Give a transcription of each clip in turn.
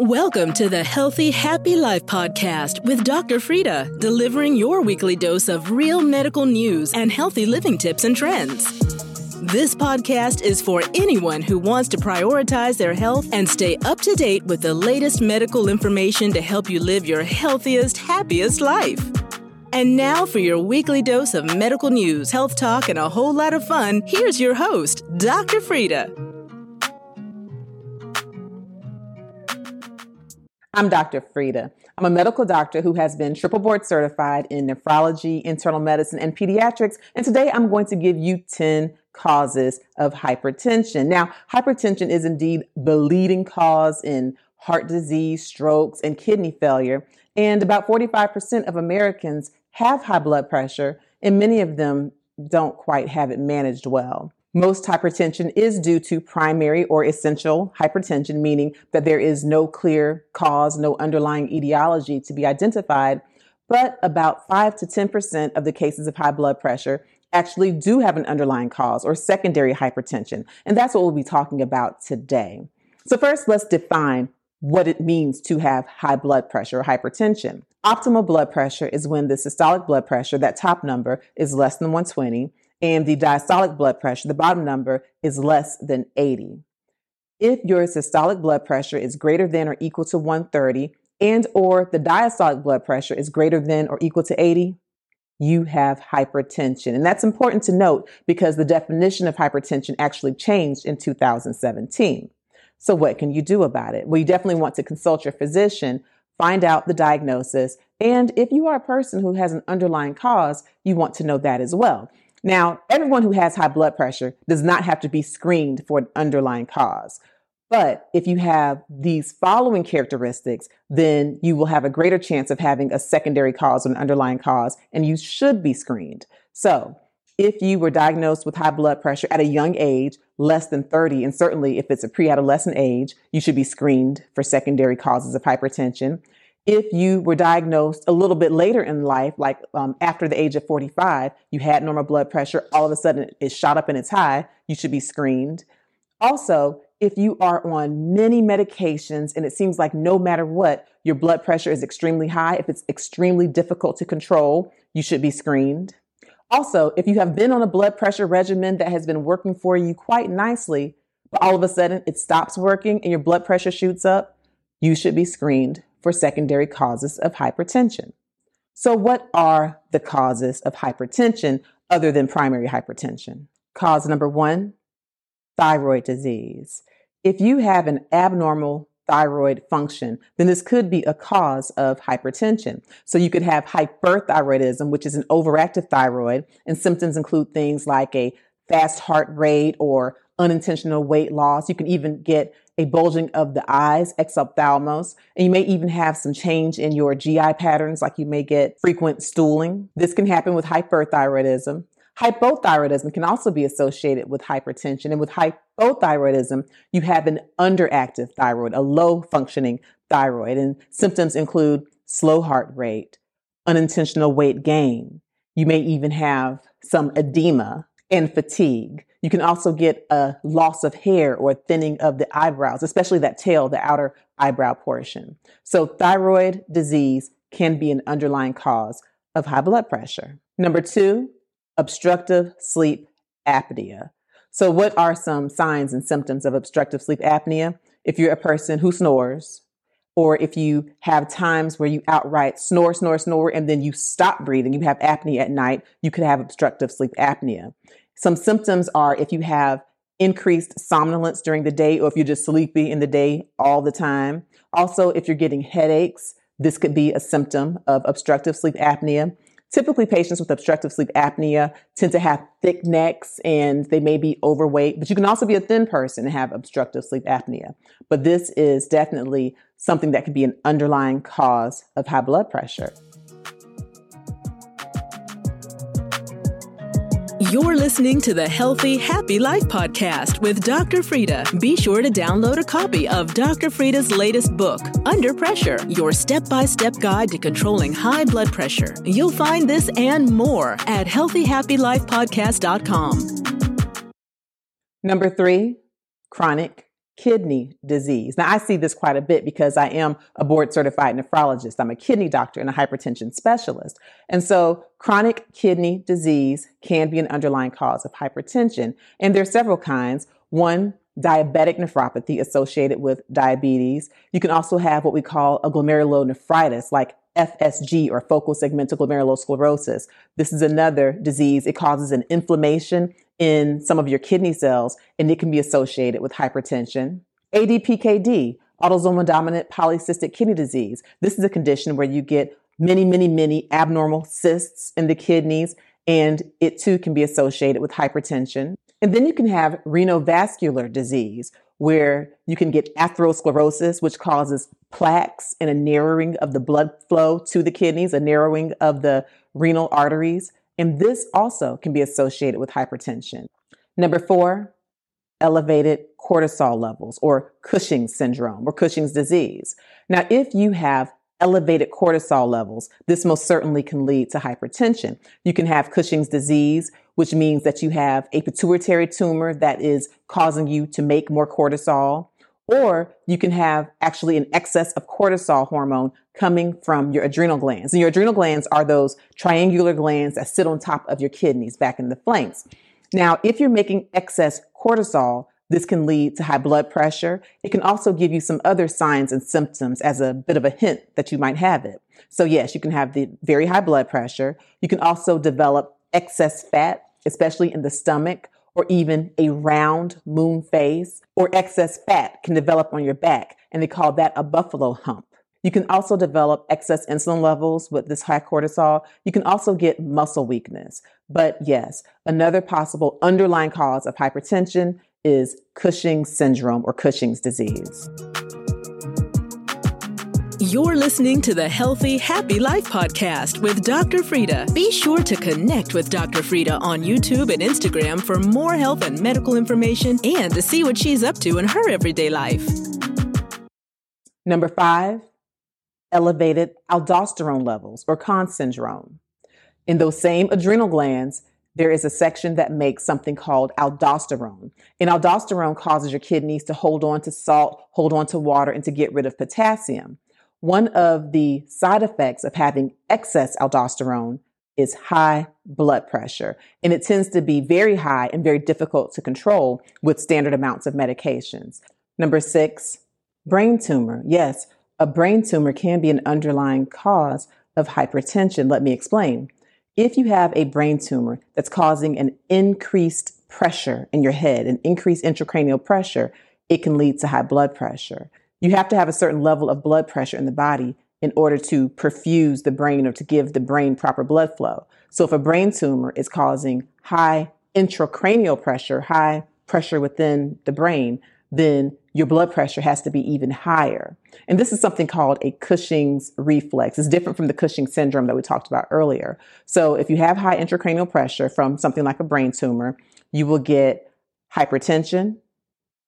Welcome to the Healthy Happy Life podcast with Dr. Frida, delivering your weekly dose of real medical news and healthy living tips and trends. This podcast is for anyone who wants to prioritize their health and stay up to date with the latest medical information to help you live your healthiest, happiest life. And now, for your weekly dose of medical news, health talk, and a whole lot of fun, here's your host, Dr. Frida. I'm Dr. Frida. I'm a medical doctor who has been triple board certified in nephrology, internal medicine, and pediatrics. And today I'm going to give you 10 causes of hypertension. Now, hypertension is indeed the leading cause in heart disease, strokes, and kidney failure. And about 45% of Americans have high blood pressure, and many of them don't quite have it managed well. Most hypertension is due to primary or essential hypertension, meaning that there is no clear cause, no underlying etiology to be identified. But about 5 to 10% of the cases of high blood pressure actually do have an underlying cause or secondary hypertension. And that's what we'll be talking about today. So, first, let's define what it means to have high blood pressure or hypertension. Optimal blood pressure is when the systolic blood pressure, that top number, is less than 120 and the diastolic blood pressure, the bottom number, is less than 80. If your systolic blood pressure is greater than or equal to 130 and or the diastolic blood pressure is greater than or equal to 80, you have hypertension. And that's important to note because the definition of hypertension actually changed in 2017. So what can you do about it? Well, you definitely want to consult your physician, find out the diagnosis, and if you are a person who has an underlying cause, you want to know that as well. Now, everyone who has high blood pressure does not have to be screened for an underlying cause. But if you have these following characteristics, then you will have a greater chance of having a secondary cause or an underlying cause, and you should be screened. So, if you were diagnosed with high blood pressure at a young age, less than 30, and certainly if it's a pre adolescent age, you should be screened for secondary causes of hypertension if you were diagnosed a little bit later in life, like um, after the age of 45, you had normal blood pressure, all of a sudden it shot up and it's high, you should be screened. Also, if you are on many medications and it seems like no matter what, your blood pressure is extremely high, if it's extremely difficult to control, you should be screened. Also, if you have been on a blood pressure regimen that has been working for you quite nicely, but all of a sudden it stops working and your blood pressure shoots up, you should be screened for secondary causes of hypertension. So, what are the causes of hypertension other than primary hypertension? Cause number one thyroid disease. If you have an abnormal thyroid function, then this could be a cause of hypertension. So you could have hyperthyroidism, which is an overactive thyroid, and symptoms include things like a fast heart rate or unintentional weight loss. You can even get a bulging of the eyes, exophthalmos, and you may even have some change in your GI patterns, like you may get frequent stooling. This can happen with hyperthyroidism. Hypothyroidism can also be associated with hypertension. And with hypothyroidism, you have an underactive thyroid, a low functioning thyroid. And symptoms include slow heart rate, unintentional weight gain. You may even have some edema and fatigue. You can also get a loss of hair or thinning of the eyebrows, especially that tail, the outer eyebrow portion. So thyroid disease can be an underlying cause of high blood pressure. Number two, obstructive sleep apnea. So what are some signs and symptoms of obstructive sleep apnea? If you're a person who snores, or if you have times where you outright snore, snore, snore, and then you stop breathing, you have apnea at night, you could have obstructive sleep apnea. Some symptoms are if you have increased somnolence during the day or if you're just sleepy in the day all the time. Also, if you're getting headaches, this could be a symptom of obstructive sleep apnea. Typically, patients with obstructive sleep apnea tend to have thick necks and they may be overweight, but you can also be a thin person and have obstructive sleep apnea. But this is definitely something that could be an underlying cause of high blood pressure. You're listening to the Healthy Happy Life podcast with Dr. Frida. Be sure to download a copy of Dr. Frida's latest book, Under Pressure Your Step by Step Guide to Controlling High Blood Pressure. You'll find this and more at healthyhappylifepodcast.com. Number three, chronic kidney disease. Now, I see this quite a bit because I am a board certified nephrologist. I'm a kidney doctor and a hypertension specialist. And so chronic kidney disease can be an underlying cause of hypertension. And there are several kinds. One, diabetic nephropathy associated with diabetes. You can also have what we call a glomerulonephritis, like FSG or focal segmental glomerulosclerosis. This is another disease. It causes an inflammation in some of your kidney cells, and it can be associated with hypertension. ADPKD, autosomal dominant polycystic kidney disease. This is a condition where you get many, many, many abnormal cysts in the kidneys, and it too can be associated with hypertension. And then you can have renovascular disease, where you can get atherosclerosis, which causes plaques and a narrowing of the blood flow to the kidneys, a narrowing of the renal arteries. And this also can be associated with hypertension. Number four, elevated cortisol levels or Cushing's syndrome or Cushing's disease. Now, if you have elevated cortisol levels, this most certainly can lead to hypertension. You can have Cushing's disease, which means that you have a pituitary tumor that is causing you to make more cortisol. Or you can have actually an excess of cortisol hormone coming from your adrenal glands. And your adrenal glands are those triangular glands that sit on top of your kidneys back in the flanks. Now, if you're making excess cortisol, this can lead to high blood pressure. It can also give you some other signs and symptoms as a bit of a hint that you might have it. So yes, you can have the very high blood pressure. You can also develop excess fat, especially in the stomach or even a round moon face or excess fat can develop on your back. And they call that a buffalo hump. You can also develop excess insulin levels with this high cortisol. You can also get muscle weakness. But yes, another possible underlying cause of hypertension is Cushing's syndrome or Cushing's disease. You're listening to the Healthy Happy Life podcast with Dr. Frida. Be sure to connect with Dr. Frida on YouTube and Instagram for more health and medical information and to see what she's up to in her everyday life. Number five, elevated aldosterone levels or Conn syndrome. In those same adrenal glands, there is a section that makes something called aldosterone. And aldosterone causes your kidneys to hold on to salt, hold on to water, and to get rid of potassium. One of the side effects of having excess aldosterone is high blood pressure. And it tends to be very high and very difficult to control with standard amounts of medications. Number six, brain tumor. Yes, a brain tumor can be an underlying cause of hypertension. Let me explain. If you have a brain tumor that's causing an increased pressure in your head, an increased intracranial pressure, it can lead to high blood pressure. You have to have a certain level of blood pressure in the body in order to perfuse the brain or to give the brain proper blood flow. So if a brain tumor is causing high intracranial pressure, high pressure within the brain, then your blood pressure has to be even higher. And this is something called a Cushing's reflex. It's different from the Cushing syndrome that we talked about earlier. So if you have high intracranial pressure from something like a brain tumor, you will get hypertension,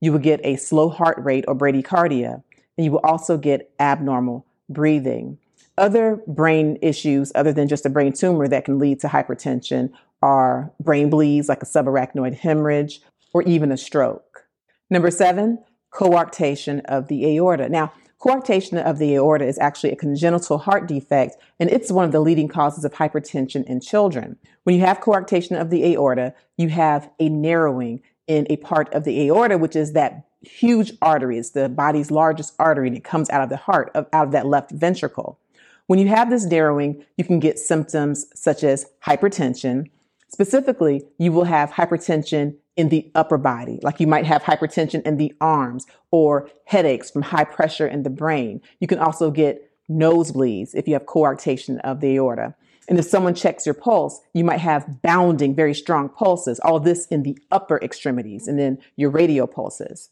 you will get a slow heart rate or bradycardia, and you will also get abnormal breathing. Other brain issues, other than just a brain tumor that can lead to hypertension, are brain bleeds like a subarachnoid hemorrhage or even a stroke. Number seven, coarctation of the aorta. Now, coarctation of the aorta is actually a congenital heart defect, and it's one of the leading causes of hypertension in children. When you have coarctation of the aorta, you have a narrowing in a part of the aorta, which is that huge artery. It's the body's largest artery, and it comes out of the heart, out of that left ventricle. When you have this narrowing, you can get symptoms such as hypertension. Specifically, you will have hypertension in the upper body, like you might have hypertension in the arms or headaches from high pressure in the brain. You can also get nosebleeds if you have coarctation of the aorta. And if someone checks your pulse, you might have bounding, very strong pulses, all this in the upper extremities and then your radial pulses.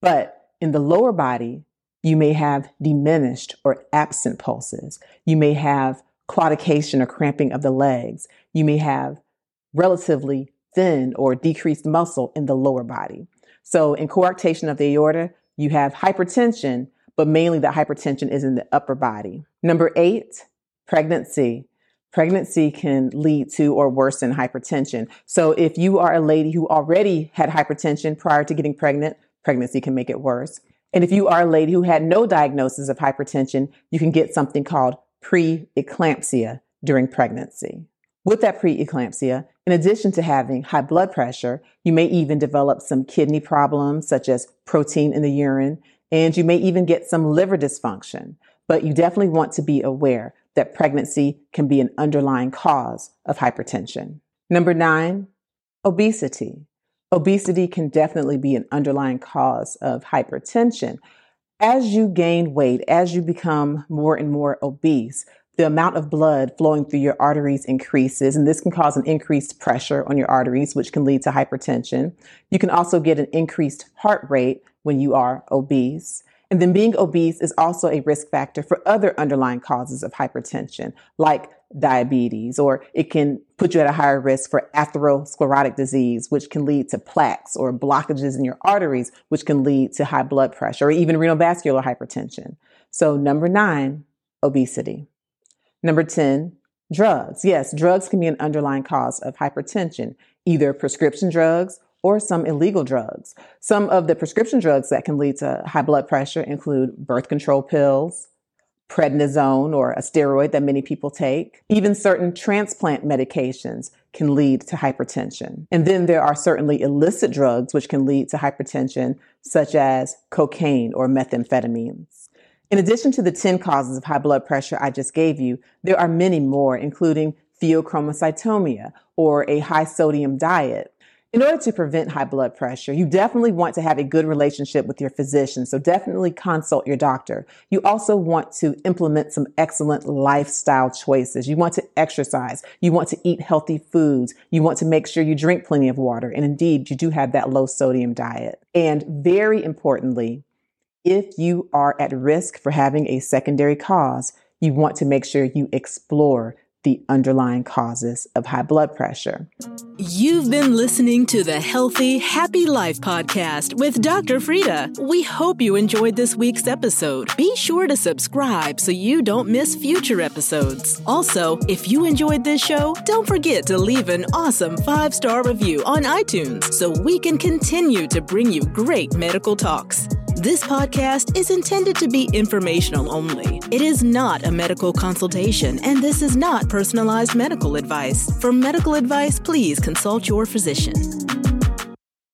But in the lower body, you may have diminished or absent pulses. You may have claudication or cramping of the legs. You may have relatively thin or decreased muscle in the lower body. So in coarctation of the aorta, you have hypertension, but mainly the hypertension is in the upper body. Number eight, pregnancy. Pregnancy can lead to or worsen hypertension. So if you are a lady who already had hypertension prior to getting pregnant, pregnancy can make it worse. And if you are a lady who had no diagnosis of hypertension, you can get something called preeclampsia during pregnancy. With that preeclampsia, in addition to having high blood pressure, you may even develop some kidney problems such as protein in the urine, and you may even get some liver dysfunction. But you definitely want to be aware that pregnancy can be an underlying cause of hypertension. Number nine, obesity. Obesity can definitely be an underlying cause of hypertension. As you gain weight, as you become more and more obese, the amount of blood flowing through your arteries increases, and this can cause an increased pressure on your arteries, which can lead to hypertension. You can also get an increased heart rate when you are obese. And then being obese is also a risk factor for other underlying causes of hypertension, like diabetes, or it can put you at a higher risk for atherosclerotic disease, which can lead to plaques or blockages in your arteries, which can lead to high blood pressure or even renal vascular hypertension. So, number nine, obesity. Number 10, drugs. Yes, drugs can be an underlying cause of hypertension, either prescription drugs or some illegal drugs. Some of the prescription drugs that can lead to high blood pressure include birth control pills, prednisone or a steroid that many people take. Even certain transplant medications can lead to hypertension. And then there are certainly illicit drugs which can lead to hypertension, such as cocaine or methamphetamines. In addition to the 10 causes of high blood pressure I just gave you, there are many more, including pheochromocytoma or a high sodium diet, in order to prevent high blood pressure, you definitely want to have a good relationship with your physician. So definitely consult your doctor. You also want to implement some excellent lifestyle choices. You want to exercise. You want to eat healthy foods. You want to make sure you drink plenty of water. And indeed, you do have that low sodium diet. And very importantly, if you are at risk for having a secondary cause, you want to make sure you explore the underlying causes of high blood pressure. You've been listening to the Healthy Happy Life podcast with Dr. Frida. We hope you enjoyed this week's episode. Be sure to subscribe so you don't miss future episodes. Also, if you enjoyed this show, don't forget to leave an awesome five star review on iTunes so we can continue to bring you great medical talks. This podcast is intended to be informational only. It is not a medical consultation, and this is not personalized medical advice. For medical advice, please consult your physician.